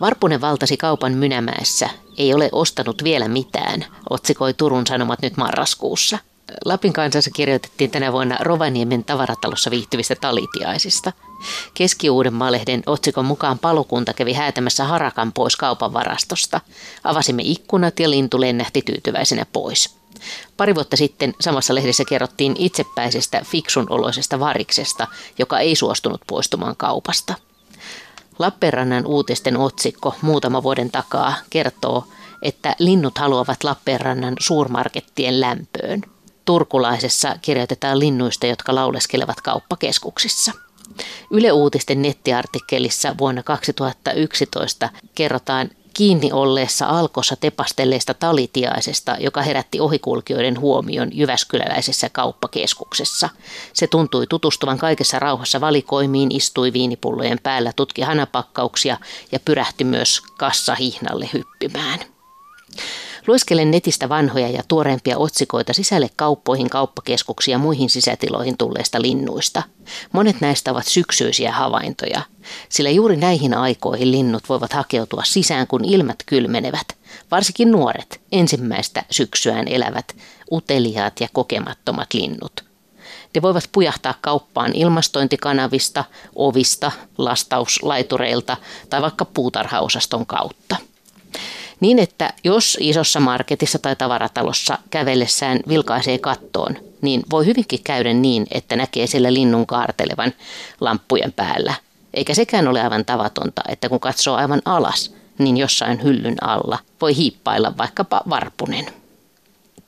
Varpunen valtasi kaupan Mynämäessä. Ei ole ostanut vielä mitään, otsikoi Turun Sanomat nyt marraskuussa. Lapin kansassa kirjoitettiin tänä vuonna Rovaniemen tavaratalossa viihtyvistä talitiaisista. Keski-Uudenmaa-lehden otsikon mukaan palokunta kävi häätämässä harakan pois kaupan varastosta. Avasimme ikkunat ja lintu lennähti tyytyväisenä pois. Pari vuotta sitten samassa lehdessä kerrottiin itsepäisestä fiksun oloisesta variksesta, joka ei suostunut poistumaan kaupasta. Lappeenrannan uutisten otsikko muutama vuoden takaa kertoo, että linnut haluavat Lappeenrannan suurmarkettien lämpöön. Turkulaisessa kirjoitetaan linnuista, jotka lauleskelevat kauppakeskuksissa. Yle Uutisten nettiartikkelissa vuonna 2011 kerrotaan kiinni olleessa alkossa tepastelleesta talitiaisesta, joka herätti ohikulkijoiden huomion Jyväskyläläisessä kauppakeskuksessa. Se tuntui tutustuvan kaikessa rauhassa valikoimiin, istui viinipullojen päällä, tutki hanapakkauksia ja pyrähti myös kassahihnalle hyppimään. Lueskelen netistä vanhoja ja tuoreempia otsikoita sisälle kauppoihin, kauppakeskuksiin ja muihin sisätiloihin tulleista linnuista. Monet näistä ovat syksyisiä havaintoja, sillä juuri näihin aikoihin linnut voivat hakeutua sisään, kun ilmat kylmenevät. Varsinkin nuoret, ensimmäistä syksyään elävät, uteliaat ja kokemattomat linnut. Ne voivat pujahtaa kauppaan ilmastointikanavista, ovista, lastauslaitureilta tai vaikka puutarhaosaston kautta. Niin, että jos isossa marketissa tai tavaratalossa kävellessään vilkaisee kattoon, niin voi hyvinkin käydä niin, että näkee siellä linnun kaartelevan lamppujen päällä. Eikä sekään ole aivan tavatonta, että kun katsoo aivan alas, niin jossain hyllyn alla voi hiippailla vaikkapa varpunen.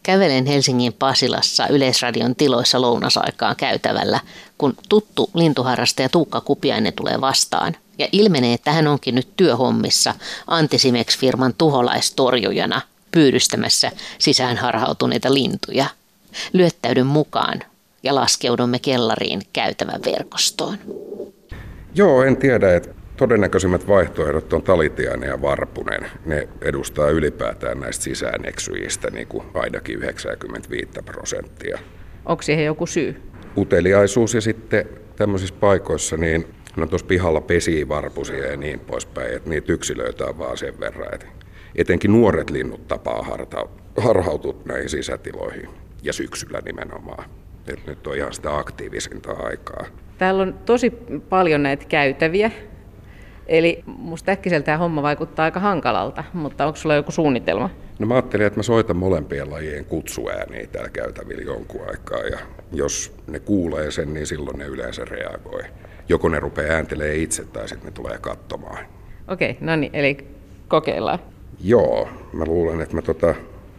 Kävelen Helsingin Pasilassa Yleisradion tiloissa lounasaikaan käytävällä, kun tuttu lintuharrastaja Tuukka Kupiainen tulee vastaan. Ja ilmenee, että hän onkin nyt työhommissa Antisimex-firman tuholaistorjujana pyydystämässä sisään harhautuneita lintuja. Lyöttäydyn mukaan ja laskeudumme kellariin käytävän verkostoon. Joo, en tiedä, että todennäköisimmät vaihtoehdot on Talitiainen ja Varpunen. Ne edustaa ylipäätään näistä sisääneksyjistä niin kuin ainakin 95 prosenttia. Onko siihen joku syy? Uteliaisuus ja sitten tämmöisissä paikoissa, niin no tuossa pihalla pesii varpusia ja niin poispäin, että niitä yksilöitä on vaan sen verran, että etenkin nuoret linnut tapaa harhautua näihin sisätiloihin ja syksyllä nimenomaan. Et nyt on ihan sitä aktiivisinta aikaa. Täällä on tosi paljon näitä käytäviä, Eli musta äkkiseltä tämä homma vaikuttaa aika hankalalta, mutta onko sulla joku suunnitelma? No mä ajattelin, että mä soitan molempien lajien kutsuääniä täällä käytävillä jonkun aikaa ja jos ne kuulee sen, niin silloin ne yleensä reagoi. Joko ne rupeaa ääntelee itse tai sitten ne tulee katsomaan. Okei, okay, no niin, eli kokeillaan. Joo, mä luulen, että mä tota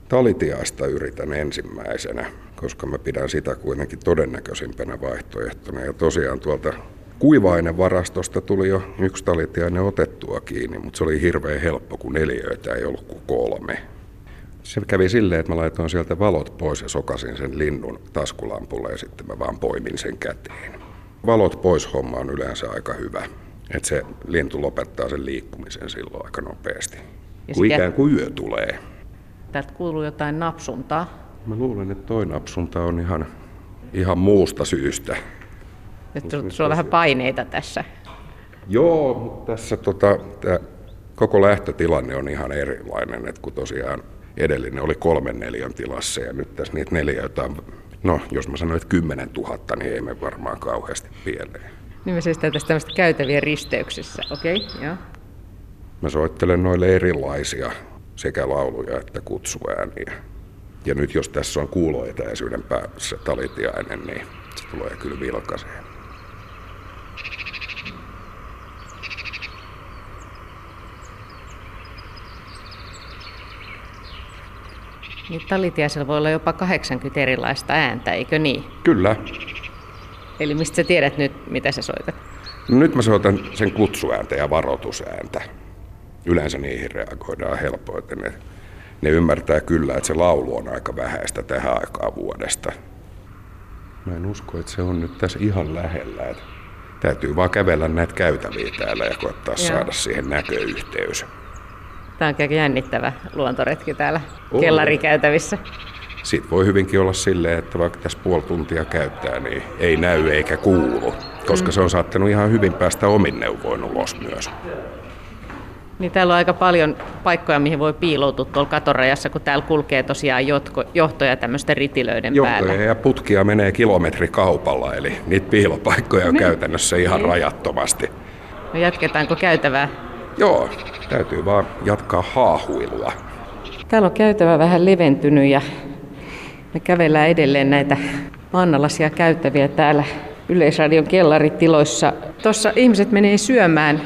talitiaista yritän ensimmäisenä, koska mä pidän sitä kuitenkin todennäköisimpänä vaihtoehtona. Ja tosiaan tuolta kuiva-ainevarastosta tuli jo yksi talitiainen otettua kiinni, mutta se oli hirveän helppo, kun neliöitä ei ollut kuin kolme. Se kävi silleen, että mä laitoin sieltä valot pois ja sokasin sen linnun taskulampulle ja sitten mä vaan poimin sen käteen. Valot pois homma on yleensä aika hyvä. Että se lintu lopettaa sen liikkumisen silloin aika nopeasti. Ja kun ikään kuin yö tulee. Täältä kuuluu jotain napsuntaa. Mä luulen, että toi napsunta on ihan, ihan muusta syystä. Nyt sulla on vähän paineita tässä. Joo, mutta tässä tota, tää koko lähtötilanne on ihan erilainen, että kun tosiaan edellinen oli kolmen neljän tilassa ja nyt tässä niitä neljöitä on, no jos mä sanoin, että kymmenen tuhatta, niin ei me varmaan kauheasti pieleen. Niin me siis tästä tämmöistä käytäviä risteyksissä, okei, okay, joo. Mä soittelen noille erilaisia sekä lauluja että kutsuääniä. Ja nyt jos tässä on kuuloetäisyyden päässä talitiainen, niin se tulee kyllä vilkaseen. Niin talitiaisella voi olla jopa 80 erilaista ääntä, eikö niin? Kyllä. Eli mistä sä tiedät nyt, mitä sä soitat? No nyt mä soitan sen kutsuääntä ja varoitusääntä. Yleensä niihin reagoidaan helpoiten. Ne, ne ymmärtää kyllä, että se laulu on aika vähäistä tähän aikaan vuodesta. Mä en usko, että se on nyt tässä ihan lähellä. Että täytyy vaan kävellä näitä käytäviä täällä ja koettaa Joo. saada siihen näköyhteys. Tämä on aika jännittävä luontoretki täällä oh. kellarikäytävissä. Sitten voi hyvinkin olla silleen, että vaikka tässä puoli tuntia käyttää, niin ei näy eikä kuulu, koska mm. se on saattanut ihan hyvin päästä omin neuvoin ulos myös. Niin täällä on aika paljon paikkoja, mihin voi piiloutua tuolla katorajassa, kun täällä kulkee tosiaan jotko, johtoja tämmöisten ritilöiden Johtoja päällä. ja putkia menee kilometri kaupalla, eli niitä piilopaikkoja on Niin. käytännössä ihan Niin. rajattomasti. No jatketaanko käytävää? Joo, täytyy vaan jatkaa haahuilua. Täällä on käytävä vähän leventynyt ja me kävellään edelleen näitä maannalaisia käytäviä täällä Yleisradion kellaritiloissa. Tuossa ihmiset menee syömään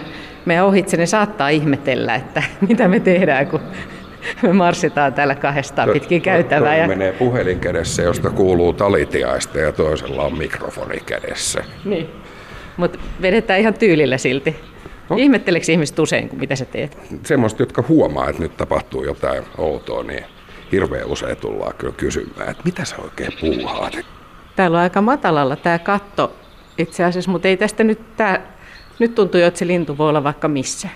meidän ohitse, ne saattaa ihmetellä, että mitä me tehdään, kun me marssitaan täällä kahdestaan pitkin käytävää. Toinen Ja... menee puhelin kädessä, josta kuuluu talitiaista ja toisella on mikrofoni kädessä. Niin. Mutta vedetään ihan tyylillä silti. No. Ihmetteleekö ihmiset usein, kun mitä sä teet? Semmoista, jotka huomaa, että nyt tapahtuu jotain outoa, niin hirveän usein tullaan kyllä kysymään, että mitä sä oikein puuhaat. Täällä on aika matalalla tämä katto itse asiassa, mutta ei tästä nyt tää... Nyt tuntuu jo, että se lintu voi olla vaikka missä.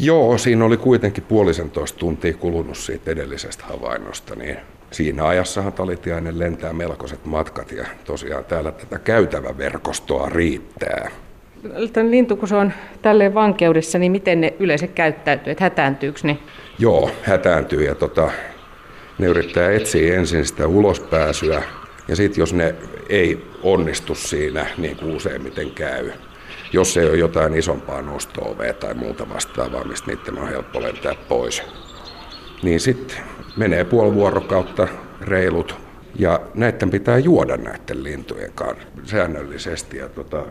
Joo, siinä oli kuitenkin puolisentoista tuntia kulunut siitä edellisestä havainnosta, niin siinä ajassahan talitiainen lentää melkoiset matkat ja tosiaan täällä tätä käytäväverkostoa riittää. Tämä lintu, kun se on tälleen vankeudessa, niin miten ne yleensä käyttäytyy, että hätääntyykö ne? Joo, hätääntyy ja tota, ne yrittää etsiä ensin sitä ulospääsyä. Ja sitten jos ne ei onnistu siinä, niin kuin useimmiten käy, jos ei ole jotain isompaa nosto tai muuta vastaavaa, mistä niiden on helppo lentää pois, niin sitten menee puoli vuorokautta reilut. Ja näiden pitää juoda näiden lintujen kanssa säännöllisesti. Ja tota,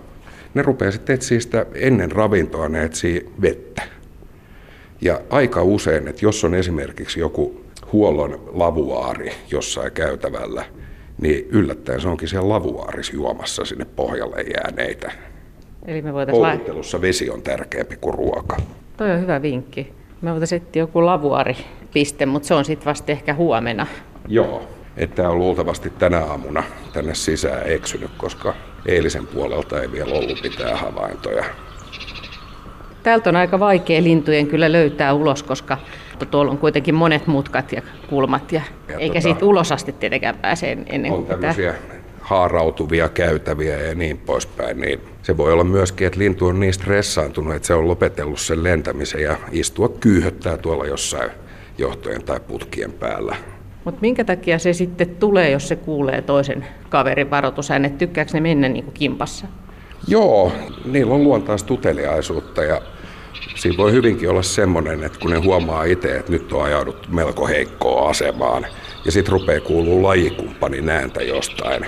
ne rupeaa sitten etsiä sitä ennen ravintoa, ne etsii vettä. Ja aika usein, että jos on esimerkiksi joku huollon lavuaari jossain käytävällä, niin yllättäen se onkin siellä lavuaarissa juomassa sinne pohjalle jääneitä. Eli me voitaisiin. Kouluttelussa vesi on tärkeämpi kuin ruoka. Toi on hyvä vinkki. Me voitaisiin etsiä joku lavuaaripiste, mutta se on sitten vasta ehkä huomenna. Joo. Että on luultavasti tänä aamuna tänne sisään eksynyt, koska eilisen puolelta ei vielä ollut mitään havaintoja. Täältä on aika vaikea lintujen kyllä löytää ulos, koska tuolla on kuitenkin monet mutkat ja kulmat, ja, Ja eikä tota- siitä ulos asti tietenkään pääse ennen on kuin pitää. tämmöisiä haarautuvia käytäviä ja niin poispäin, niin se voi olla myöskin, että lintu on niin stressaantunut, että se on lopetellut sen lentämisen ja istua kyyhöttää tuolla jossain johtojen tai putkien päällä. Mutta minkä takia se sitten tulee, jos se kuulee toisen kaverin varoitusäänet? Tykkääkö ne mennä niin kuin kimpassa? Joo, niillä on luontaista uteliaisuutta ja siinä voi hyvinkin olla semmoinen, että kun ne huomaa itse, että nyt on ajauduttu melko heikkoon asemaan ja sitten rupeaa kuuluu lajikumppanin ääntä jostain,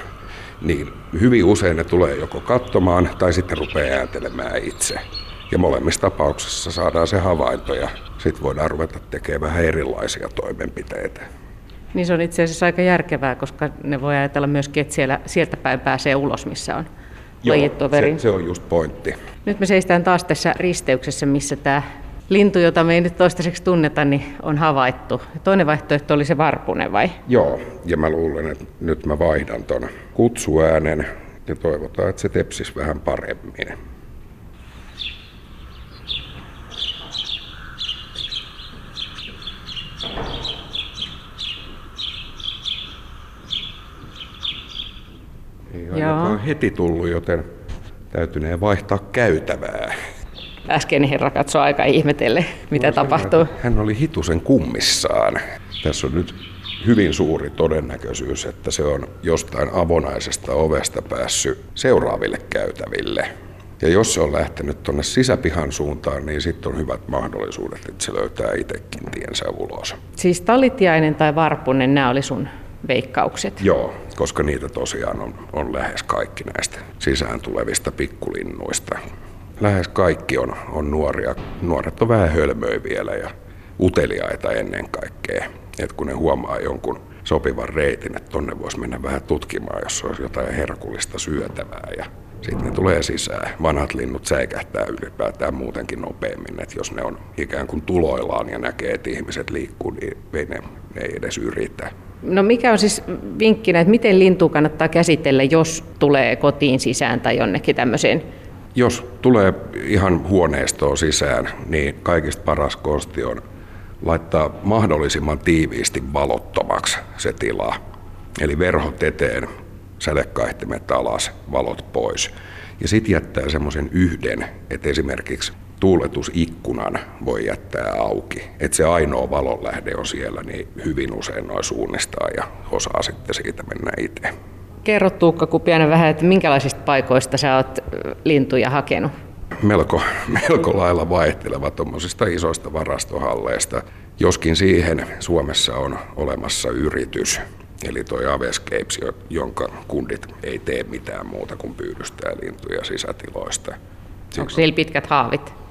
niin hyvin usein ne tulee joko katsomaan tai sitten rupeaa ääntelemään itse. Ja molemmissa tapauksissa saadaan se havainto ja sitten voidaan ruveta tekemään vähän erilaisia toimenpiteitä. Niin se on itse asiassa aika järkevää, koska ne voi ajatella myöskin, että siellä, sieltä päin pääsee ulos, missä on lajitoveri. se, se on just pointti. Nyt me seistään taas tässä risteyksessä, missä tämä lintu, jota me ei nyt toistaiseksi tunneta, niin on havaittu. Toinen vaihtoehto oli se varpunen vai? Joo, ja mä luulen, että nyt mä vaihdan ton kutsuäänen ja toivotaan, että se tepsis vähän paremmin. Ei Joo. ainakaan heti tullut, joten täytynee vaihtaa käytävää. Äskeinen herra katsoi aika ihmetelle, mitä sanoa, tapahtuu. Hän oli hitusen kummissaan. Tässä on nyt hyvin suuri todennäköisyys, että se on jostain avonaisesta ovesta päässyt seuraaville käytäville. Ja jos se on lähtenyt tuonne sisäpihan suuntaan, niin sitten on hyvät mahdollisuudet, että se löytää itsekin tiensä ulos. Siis talitiainen tai varpunen, nämä oli sun veikkaukset. Joo, koska niitä tosiaan on, on lähes kaikki näistä sisään tulevista pikkulinnuista. Lähes kaikki on, on nuoria. Nuoret on vähän hölmöi vielä ja uteliaita ennen kaikkea. Et kun ne huomaa jonkun sopivan reitin, että tonne voisi mennä vähän tutkimaan, jos olisi jotain herkullista syötävää. Ja sitten ne tulee sisään. Vanhat linnut säikähtää ylipäätään muutenkin nopeammin, että jos ne on ikään kuin tuloillaan ja näkee, että ihmiset liikkuu, niin ei ne, ne ei edes yritä. No mikä on siis vinkkinä, että miten lintua kannattaa käsitellä, jos tulee kotiin sisään tai jonnekin tämmöiseen? Jos tulee ihan huoneistoon sisään, niin kaikista paras konsti on laittaa mahdollisimman tiiviisti valottomaksi se tila. Eli verhot eteen, sädekaihtimet alas, valot pois. Ja sitten jättää semmoisen yhden, että esimerkiksi tuuletusikkunan voi jättää auki. Että se ainoa valonlähde on siellä, niin hyvin usein noin suunnistaa ja osaa sitten siitä mennä itse. Kerro Tuukka Kupiainen vähän, että minkälaisista paikoista sä oot lintuja hakenut? Melko, melko lailla vaihteleva tuommoisista isoista varastohalleista. Joskin siihen Suomessa on olemassa yritys, eli tuo Avescapes, jonka kundit ei tee mitään muuta kuin pyydystää lintuja sisätiloista. Onko niillä pitkät haavit?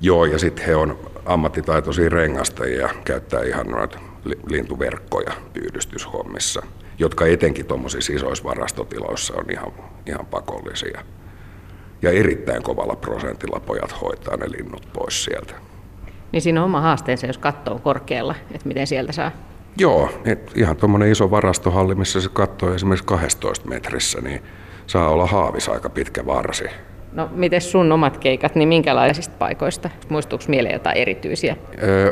Joo, ja sitten he on ammattitaitoisia rengastajia, käyttää ihan noita lintuverkkoja pyydystyshommissa, jotka etenkin tuommoisissa isoissa varastotiloissa on ihan, ihan pakollisia. Ja erittäin kovalla prosentilla pojat hoitaa ne linnut pois sieltä. Niin siinä on oma haasteensa, jos katto on korkealla, että miten sieltä saa? Joo, ihan tuommoinen iso varastohalli, missä se katto esimerkiksi 12 metrissä, niin saa olla haavis aika pitkä varsi. No, miten sun omat keikat, niin minkälaisista paikoista? Muistuuko mieleen jotain erityisiä?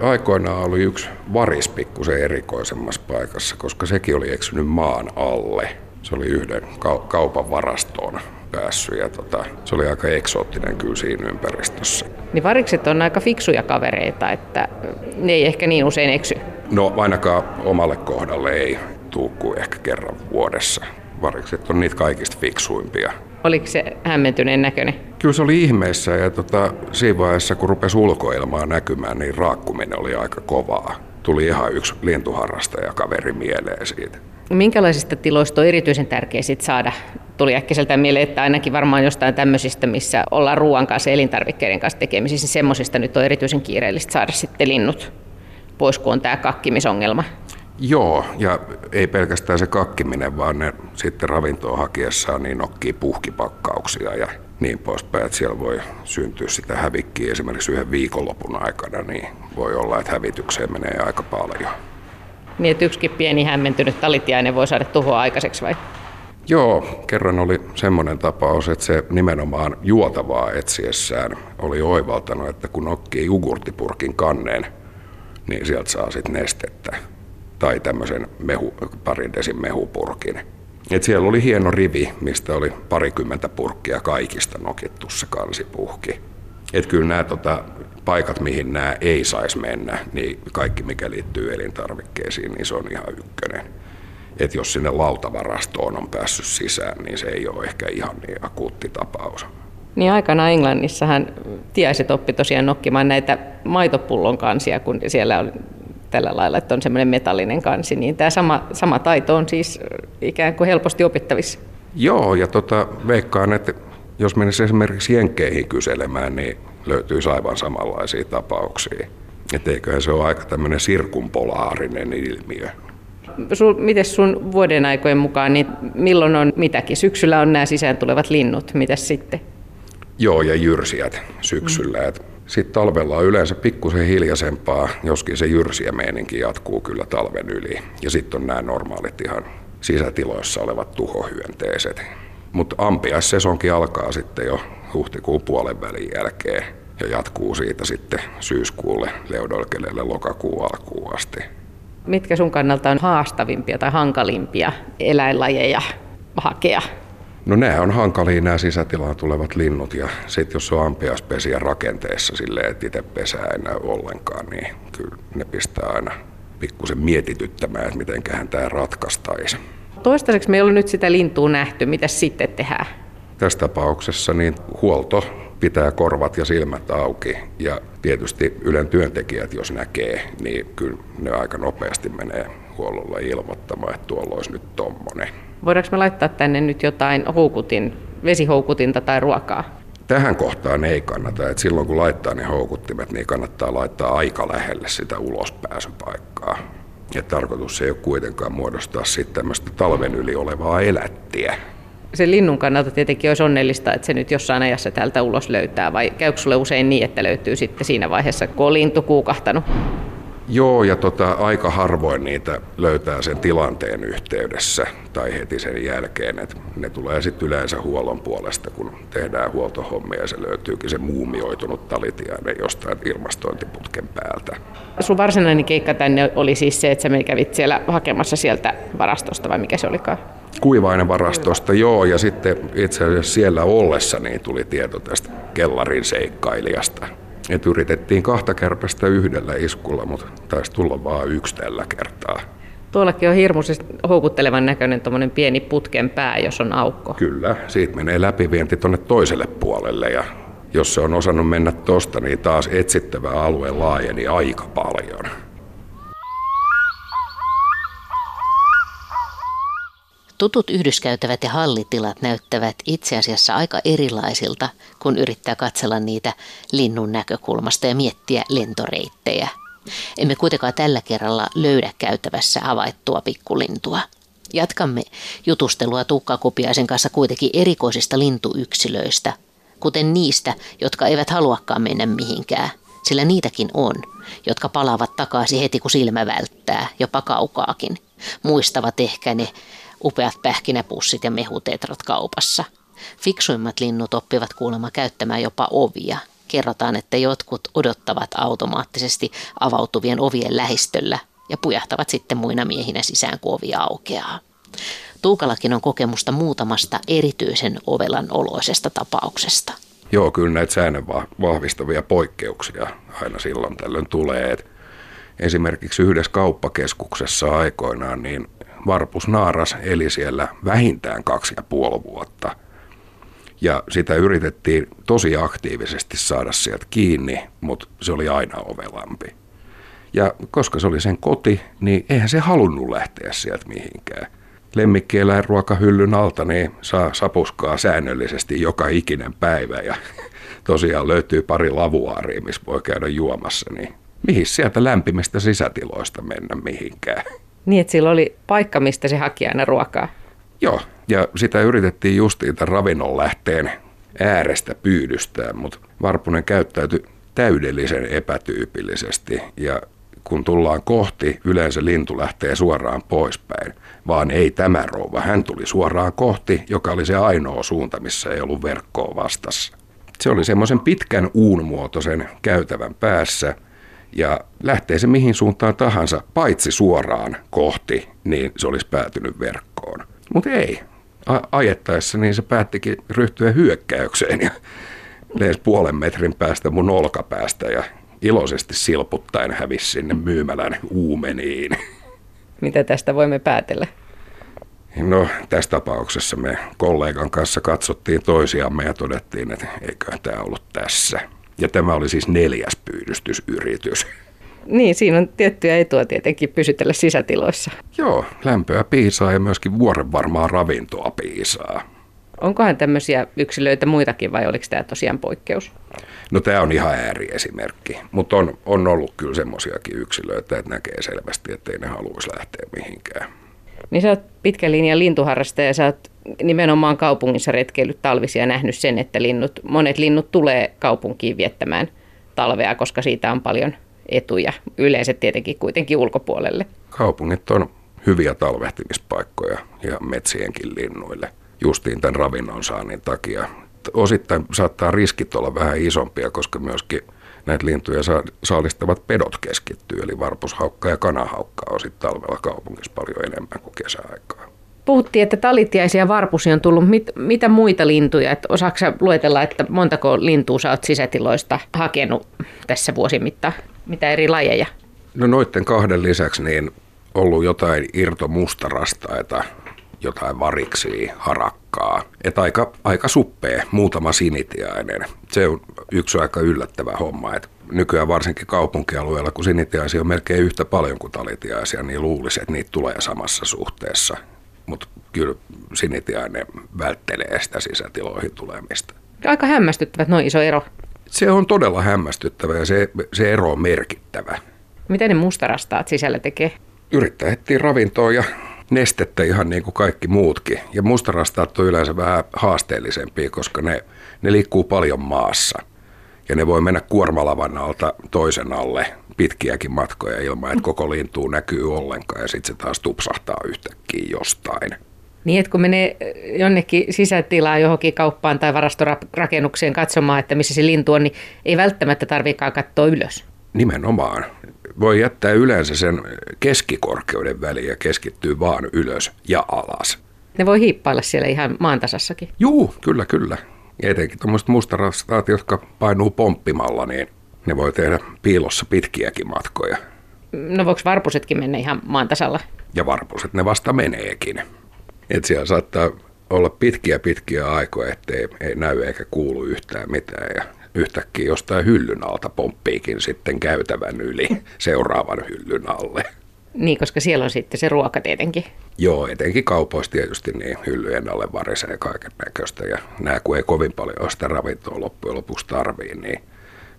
aikoinaan oli yksi varis pikkusen erikoisemmassa paikassa, koska sekin oli eksynyt maan alle. Se oli yhden kaupan varastoon päässyt ja tota, se oli aika eksoottinen kyllä siinä ympäristössä. Niin varikset on aika fiksuja kavereita, että ne ei ehkä niin usein eksy. No ainakaan omalle kohdalle ei tuu kuin ehkä kerran vuodessa. Varikset on niitä kaikista fiksuimpia. Oliko se hämmentyneen näköinen? Kyllä se oli ihmeessä ja tota, siinä vaiheessa kun rupesi ulkoilmaa näkymään, niin raakkuminen oli aika kovaa. Tuli ihan yksi lintuharrastaja kaveri mieleen siitä. Minkälaisista tiloista on erityisen tärkeää sit saada? Tuli äkkiseltä mieleen, että ainakin varmaan jostain tämmöisistä, missä ollaan ruoan kanssa ja elintarvikkeiden kanssa tekemisissä, niin semmoisista nyt on erityisen kiireellistä saada sitten linnut pois, kun on tämä kakkimisongelma. Joo, ja ei pelkästään se kakkiminen, vaan ne sitten ravintoa hakiessaan niin nokkii puhkipakkauksia ja niin poispäin, että siellä voi syntyä sitä hävikkiä esimerkiksi yhden viikonlopun aikana, niin voi olla, että hävitykseen menee aika paljon. Niin, että yksikin pieni hämmentynyt talitiainen voi saada tuhoa aikaiseksi vai? Joo, kerran oli semmoinen tapaus, että se nimenomaan juotavaa etsiessään oli oivaltanut, että kun nokkii jogurttipurkin kanneen, niin sieltä saa sitten nestettä tai tämmöisen mehu, parin desin mehupurkin. Et siellä oli hieno rivi, mistä oli parikymmentä purkkia kaikista nokittu se kansipuhki. Et kyllä nämä tota, paikat, mihin nämä ei saisi mennä, niin kaikki mikä liittyy elintarvikkeisiin, niin se on ihan ykkönen. Et jos sinne lautavarastoon on päässyt sisään, niin se ei ole ehkä ihan niin akuutti tapaus. Niin aikana Englannissahan tiaiset oppi tosiaan nokkimaan näitä maitopullon kansia, kun siellä on tällä lailla, että on semmoinen metallinen kansi, niin tämä sama, sama taito on siis ikään kuin helposti opittavissa. Joo, ja tota, veikkaan, että jos menisi esimerkiksi Jenkkeihin kyselemään, niin löytyisi aivan samanlaisia tapauksia. Että eiköhän se ole aika tämmöinen sirkumpolaarinen ilmiö. Miten sun vuoden aikojen mukaan, niin milloin on mitäkin? Syksyllä on nämä sisään tulevat linnut, mitäs sitten? Joo, ja jyrsijät syksyllä. Mm. Sitten talvella on yleensä pikkusen hiljaisempaa, joskin se jyrsiä meininki jatkuu kyllä talven yli. Ja sitten on nämä normaalit ihan sisätiloissa olevat tuhohyönteiset. Mutta ampiaissesonkin alkaa sitten jo huhtikuun puolen välin jälkeen ja jatkuu siitä sitten syyskuulle, leudolkeleelle lokakuun alkuun asti. Mitkä sun kannalta on haastavimpia tai hankalimpia eläinlajeja hakea? No nämä on hankalia nämä sisätilaan tulevat linnut ja sitten jos on ampiaispesiä rakenteessa silleen, että itse pesää enää ollenkaan, niin kyllä ne pistää aina pikkusen mietityttämään, että mitenköhän tämä ratkaistaisi. Toistaiseksi me ei ole nyt sitä lintua nähty. Mitä sitten tehdään? Tässä tapauksessa niin huolto pitää korvat ja silmät auki ja tietysti Ylen työntekijät, jos näkee, niin kyllä ne aika nopeasti menee huollolla ilmoittamaan, että tuolla olisi nyt tommonen. Voidaanko me laittaa tänne nyt jotain houkutin, vesihoukutinta tai ruokaa? Tähän kohtaan ei kannata. että silloin kun laittaa ne houkuttimet, niin kannattaa laittaa aika lähelle sitä ulospääsypaikkaa. Ja tarkoitus ei ole kuitenkaan muodostaa sitten tämmöistä talven yli olevaa elättiä. Se linnun kannalta tietenkin olisi onnellista, että se nyt jossain ajassa täältä ulos löytää, vai käykö sulle usein niin, että löytyy sitten siinä vaiheessa, kun on lintu kuukahtanut? Joo, ja tota, aika harvoin niitä löytää sen tilanteen yhteydessä tai heti sen jälkeen. Et ne tulee sitten yleensä huollon puolesta, kun tehdään huoltohommia ja se löytyykin se muumioitunut talitiainen jostain ilmastointiputken päältä. Sun varsinainen keikka tänne oli siis se, että sä kävit siellä hakemassa sieltä varastosta vai mikä se olikaan? Kuivainen varastosta, joo, ja sitten itse asiassa siellä ollessa niin tuli tieto tästä kellarin seikkailijasta Et yritettiin kahta kärpästä yhdellä iskulla, mutta taisi tulla vain yksi tällä kertaa. Tuollakin on hirmuisesti houkuttelevan näköinen tuommoinen pieni putken pää, jos on aukko. Kyllä, siitä menee läpivienti tuonne toiselle puolelle ja jos se on osannut mennä tosta, niin taas etsittävä alue laajeni aika paljon. Tutut yhdyskäytävät ja hallitilat näyttävät itse asiassa aika erilaisilta, kun yrittää katsella niitä linnun näkökulmasta ja miettiä lentoreittejä. Emme kuitenkaan tällä kerralla löydä käytävässä havaittua pikkulintua. Jatkamme jutustelua Tuukka Kopiaisen kanssa kuitenkin erikoisista lintuyksilöistä, kuten niistä, jotka eivät haluakaan mennä mihinkään, sillä niitäkin on, jotka palaavat takaisin heti kun silmä välttää, jopa kaukaakin. Muistavat ehkä ne upeat pähkinäpussit ja mehutetrat kaupassa. Fiksuimmat linnut oppivat kuulemma käyttämään jopa ovia. Kerrotaan, että jotkut odottavat automaattisesti avautuvien ovien lähistöllä ja pujahtavat sitten muina miehinä sisään, kun ovi aukeaa. Tuukallakin on kokemusta muutamasta erityisen ovelan oloisesta tapauksesta. Joo, kyllä näitä säännön vahvistavia poikkeuksia aina silloin tällöin tulee. esimerkiksi yhdessä kauppakeskuksessa aikoinaan niin Varpus Naaras eli siellä vähintään kaksi ja puoli vuotta. Ja sitä yritettiin tosi aktiivisesti saada sieltä kiinni, mutta se oli aina ovelampi. Ja koska se oli sen koti, niin eihän se halunnut lähteä sieltä mihinkään. Lemmikkieläinruokahyllyn alta niin saa sapuskaa säännöllisesti joka ikinen päivä ja tosiaan löytyy pari lavuaaria, missä voi käydä juomassa, niin mihin sieltä lämpimistä sisätiloista mennä mihinkään. Niin, että sillä oli paikka, mistä se haki aina ruokaa. Joo, ja sitä yritettiin justiin tämän ravinnon lähteen äärestä pyydystää, mutta Varpunen käyttäytyi täydellisen epätyypillisesti ja kun tullaan kohti, yleensä lintu lähtee suoraan poispäin, vaan ei tämä rouva. Hän tuli suoraan kohti, joka oli se ainoa suunta, missä ei ollut verkkoa vastassa. Se oli semmoisen pitkän uunmuotoisen käytävän päässä, ja lähtee se mihin suuntaan tahansa, paitsi suoraan kohti, niin se olisi päätynyt verkkoon. Mutta ei. A- ajettaessa niin se päättikin ryhtyä hyökkäykseen ja lensi puolen metrin päästä mun olkapäästä ja iloisesti silputtaen hävisi sinne myymälän uumeniin. Mitä tästä voimme päätellä? No tässä tapauksessa me kollegan kanssa katsottiin toisiamme ja todettiin, että eikö tämä ollut tässä. Ja tämä oli siis neljäs pyydystysyritys. Niin, siinä on tiettyjä etua tietenkin pysytellä sisätiloissa. Joo, lämpöä piisaa ja myöskin vuoren varmaa ravintoa piisaa. Onkohan tämmöisiä yksilöitä muitakin vai oliko tämä tosiaan poikkeus? No tämä on ihan ääriesimerkki, mutta on, on ollut kyllä semmoisiakin yksilöitä, että näkee selvästi, että ei ne haluaisi lähteä mihinkään. Niin sä oot pitkän linjan lintuharrastaja ja sä oot nimenomaan kaupungissa retkeillyt talvisia ja nähnyt sen, että linnut, monet linnut tulee kaupunkiin viettämään talvea, koska siitä on paljon etuja. Yleensä tietenkin kuitenkin ulkopuolelle. Kaupungit on hyviä talvehtimispaikkoja ja metsienkin linnuille justiin tämän ravinnon saannin takia. Osittain saattaa riskit olla vähän isompia, koska myöskin näitä lintuja saalistavat pedot keskittyy, eli varpushaukka ja kanahaukka on sitten talvella kaupungissa paljon enemmän kuin kesäaikaa. Puhuttiin, että talitiaisia ja varpusi on tullut. Mit, mitä muita lintuja? Et osaatko luetella, että montako lintua sä oot sisätiloista hakenut tässä vuosin mittaan? Mitä eri lajeja? No noiden kahden lisäksi niin ollut jotain irtomustarastaita, jotain variksia, harakkaa. Et aika, aika suppea, muutama sinitiainen. Se on yksi aika yllättävä homma, että nykyään varsinkin kaupunkialueella, kun sinitiaisia on melkein yhtä paljon kuin talitiaisia, niin luulisi, että niitä tulee samassa suhteessa. Mutta kyllä sinitiainen välttelee sitä sisätiloihin tulemista. Aika hämmästyttävä, noin iso ero. Se on todella hämmästyttävä ja se, se ero on merkittävä. Miten ne mustarastaat sisällä tekee? Yrittää etsiä ravintoa ja nestettä ihan niin kuin kaikki muutkin. Ja mustarastaat on yleensä vähän haasteellisempia, koska ne, ne liikkuu paljon maassa. Ja ne voi mennä kuormalavan alta toisen alle pitkiäkin matkoja ilman, että koko lintuu näkyy ollenkaan ja sitten se taas tupsahtaa yhtäkkiä jostain. Niin, että kun menee jonnekin sisätilaan johonkin kauppaan tai varastorakennukseen katsomaan, että missä se lintu on, niin ei välttämättä tarvikaan katsoa ylös. Nimenomaan. Voi jättää yleensä sen keskikorkeuden väliin ja keskittyy vaan ylös ja alas. Ne voi hiippailla siellä ihan maantasassakin. Juu, kyllä, kyllä. Ja etenkin tuommoiset mustarastaat, jotka painuu pomppimalla, niin Ne voi tehdä piilossa pitkiäkin matkoja. No voiko varpusetkin mennä ihan maan tasalla? Ja varpuset ne vasta meneekin. Et siellä saattaa olla pitkiä pitkiä aikoja, ettei ei näy eikä kuulu yhtään mitään. Ja yhtäkkiä jostain hyllyn alta pomppiikin sitten käytävän yli seuraavan hyllyn alle. Niin, koska siellä on sitten se ruoka tietenkin. Joo, etenkin kaupoissa tietysti niin hyllyjen alle varisee kaiken näköistä. Ja nämä, kun ei kovin paljon sitä ravintoa loppujen lopuksi tarvii, niin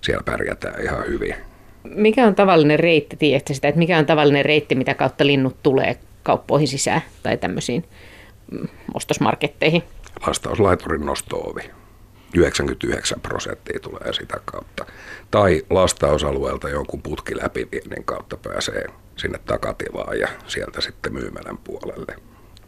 siellä pärjätään ihan hyvin. Mikä on tavallinen reitti, tiedätkö sitä, että mikä on tavallinen reitti, mitä kautta linnut tulee kauppoihin sisään tai tämmöisiin mm, ostosmarketteihin? Lastauslaiturin nostoovi. 99 prosenttia tulee sitä kautta. Tai lastausalueelta jonkun putki läpiviennin kautta pääsee sinne takatilaan ja sieltä sitten myymälän puolelle.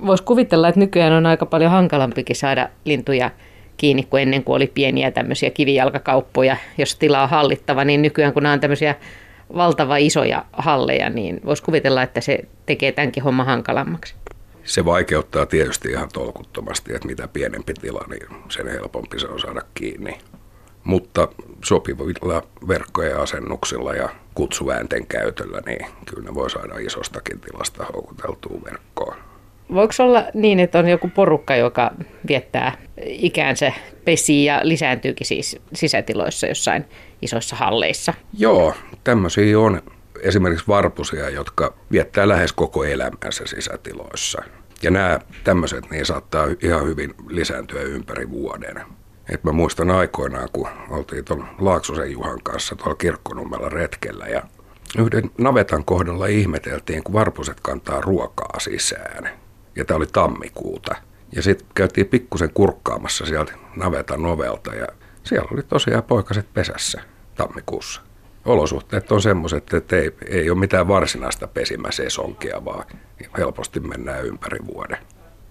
Voisi kuvitella, että nykyään on aika paljon hankalampikin saada lintuja kiinni kuin ennen kuin oli pieniä tämmöisiä kivijalkakauppoja, jos tila on hallittava, niin nykyään kun nämä on tämmöisiä valtava isoja halleja, niin voisi kuvitella, että se tekee tämänkin homma hankalammaksi. Se vaikeuttaa tietysti ihan tolkuttomasti, että mitä pienempi tila, niin sen helpompi se on saada kiinni. Mutta sopivilla verkkojen asennuksilla ja kutsuväänten käytöllä, niin kyllä ne voi saada isostakin tilasta houkuteltua verkkoon. Voiko olla niin, että on joku porukka, joka viettää ikäänsä pesii ja lisääntyykin siis sisätiloissa jossain isoissa halleissa? Joo, tämmöisiä on esimerkiksi varpusia, jotka viettää lähes koko elämänsä sisätiloissa. Ja nämä tämmöiset niin saattaa ihan hyvin lisääntyä ympäri vuoden. Et mä muistan aikoinaan, kun oltiin tuon Laaksosen Juhan kanssa tuolla kirkkonummella retkellä ja yhden navetan kohdalla ihmeteltiin, kun varpuset kantaa ruokaa sisään. Ja tämä oli tammikuuta. Ja sitten käytiin pikkusen kurkkaamassa sieltä navetan ovelta ja siellä oli tosiaan poikaset pesässä tammikuussa. Olosuhteet on semmoiset, että ei, ei ole mitään varsinaista pesimäsesonkia, vaan helposti mennään ympäri vuoden.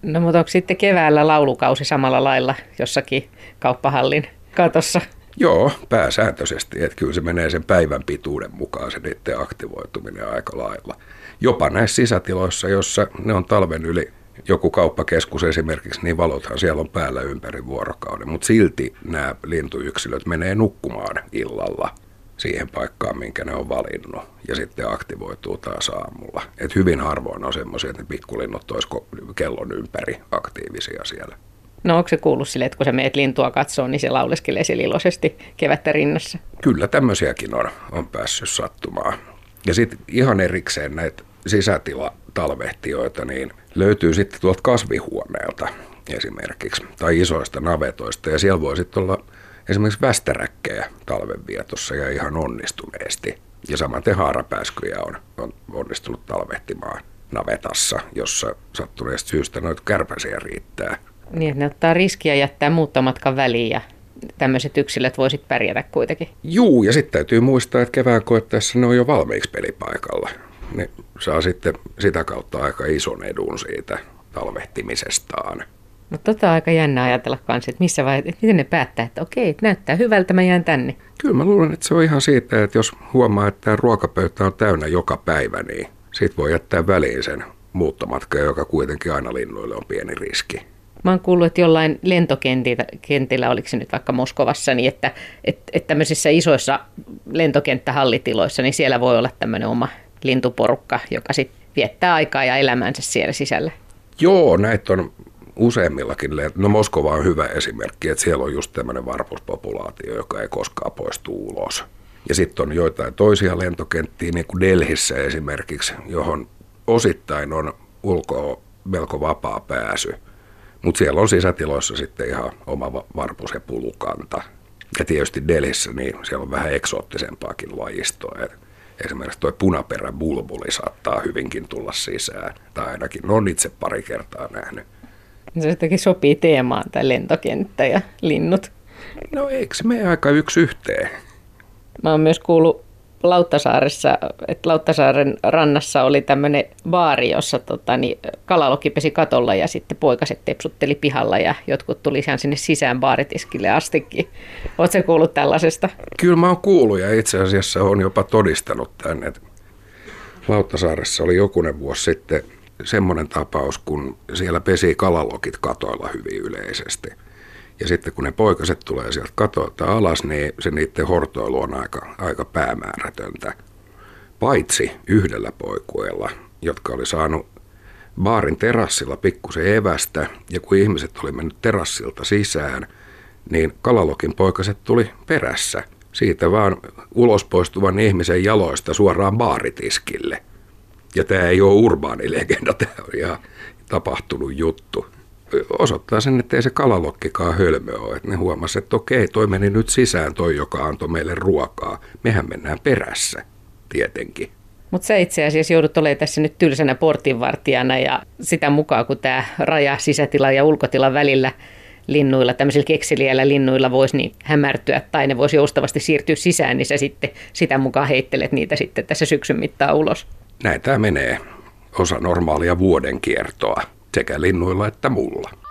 No mutta onko sitten keväällä laulukausi samalla lailla jossakin kauppahallin katossa? Joo, pääsääntöisesti. Että kyllä se menee sen päivän pituuden mukaan se niiden aktivoituminen aika lailla. Jopa näissä sisätiloissa, jossa ne on talven yli joku kauppakeskus esimerkiksi, niin valothan siellä on päällä ympäri vuorokauden. Mutta silti nämä lintuyksilöt menee nukkumaan illalla siihen paikkaan, minkä ne on valinnut, ja sitten aktivoituu taas aamulla. Et hyvin harvoin on semmoisia, että ne pikkulinnut olisiko kellon ympäri aktiivisia siellä. No onko se kuullut sille, että kun sä meet lintua katsoa, niin se lauleskelee siellä iloisesti kevättä rinnassa? Kyllä tämmöisiäkin on, on päässyt sattumaan. Ja sitten ihan erikseen näitä sisätilatalvehtijoita, niin löytyy sitten tuolta kasvihuoneelta esimerkiksi, tai isoista navetoista, ja siellä voi sitten olla esimerkiksi västäräkkejä talvenvietossa ja ihan onnistuneesti. Ja samaten haarapääskyjä on, on onnistunut talvehtimaan navetassa, jossa sattuneesta syystä noita kärpäsiä riittää. Niin, että ne ottaa riskiä jättää muuttomatkan väliin ja tämmöiset yksilöt voisit pärjätä kuitenkin. Juu, ja sitten täytyy muistaa, että kevään koettaessa ne on jo valmiiksi pelipaikalla. Ne saa sitten sitä kautta aika ison edun siitä talvehtimisestaan. Mutta tota on aika jännä ajatella kanssa, että missä vaiheessa, että miten ne päättää, että okei, että näyttää hyvältä, mä jään tänne. Kyllä mä luulen, että se on ihan siitä, että jos huomaa, että tämä ruokapöytä on täynnä joka päivä, niin sit voi jättää väliin sen muuttomatka, joka kuitenkin aina linnuille on pieni riski. Mä oon kuullut, että jollain lentokentillä, oliko se nyt vaikka Moskovassa, niin että, että, että tämmöisissä isoissa lentokenttähallitiloissa, niin siellä voi olla tämmöinen oma lintuporukka, joka sitten viettää aikaa ja elämänsä siellä sisällä. Joo, näitä on useimmillakin, no Moskova on hyvä esimerkki, että siellä on just tämmöinen varpuspopulaatio, joka ei koskaan poistu ulos. Ja sitten on joitain toisia lentokenttiä, niin kuin Delhissä esimerkiksi, johon osittain on ulkoa melko vapaa pääsy. Mutta siellä on sisätiloissa sitten ihan oma varpus ja pulukanta. Ja tietysti Delhissä niin siellä on vähän eksoottisempaakin lajistoa. Et esimerkiksi tuo punaperä bulbuli saattaa hyvinkin tulla sisään. Tai ainakin on itse pari kertaa nähnyt. Se jotenkin sopii teemaan, tämä lentokenttä ja linnut. No eikö se mene aika yksi yhteen? Mä oon myös kuullut Lauttasaaressa, että Lauttasaaren rannassa oli tämmöinen baari, jossa tota, niin, kalalokki pesi katolla ja sitten poikaset tepsutteli pihalla ja jotkut tuli ihan sinne sisään baaritiskille astikin. Oletko kuullut tällaisesta? Kyllä mä oon kuullut ja itse asiassa on jopa todistanut tänne. Lauttasaaressa oli jokunen vuosi sitten semmoinen tapaus, kun siellä pesi kalalokit katoilla hyvin yleisesti. Ja sitten kun ne poikaset tulee sieltä katolta alas, niin se niiden hortoilu on aika, aika päämäärätöntä. Paitsi yhdellä poikueella, jotka oli saanut baarin terassilla pikkusen evästä, ja kun ihmiset oli mennyt terassilta sisään, niin kalalokin poikaset tuli perässä. Siitä vaan ulos poistuvan ihmisen jaloista suoraan baaritiskille. Ja tämä ei ole urbaani legenda, tämä on ihan tapahtunut juttu. Osoittaa sen, että ei se kalalokkikaan hölmö ole. Että ne huomasivat, että okei, toi meni nyt sisään, toi joka antoi meille ruokaa. Mehän mennään perässä, tietenkin. Mutta sä itse asiassa joudut olemaan tässä nyt tylsänä portinvartijana ja sitä mukaan, kun tämä raja sisätila ja ulkotila välillä linnuilla, tämmöisillä kekseliäillä linnuilla voisi niin hämärtyä tai ne voisi joustavasti siirtyä sisään, niin sä sitten sitä mukaan heittelet niitä sitten tässä syksyn mittaan ulos. Näin tämä menee. Osa normaalia vuoden kiertoa sekä linnuilla että mulla.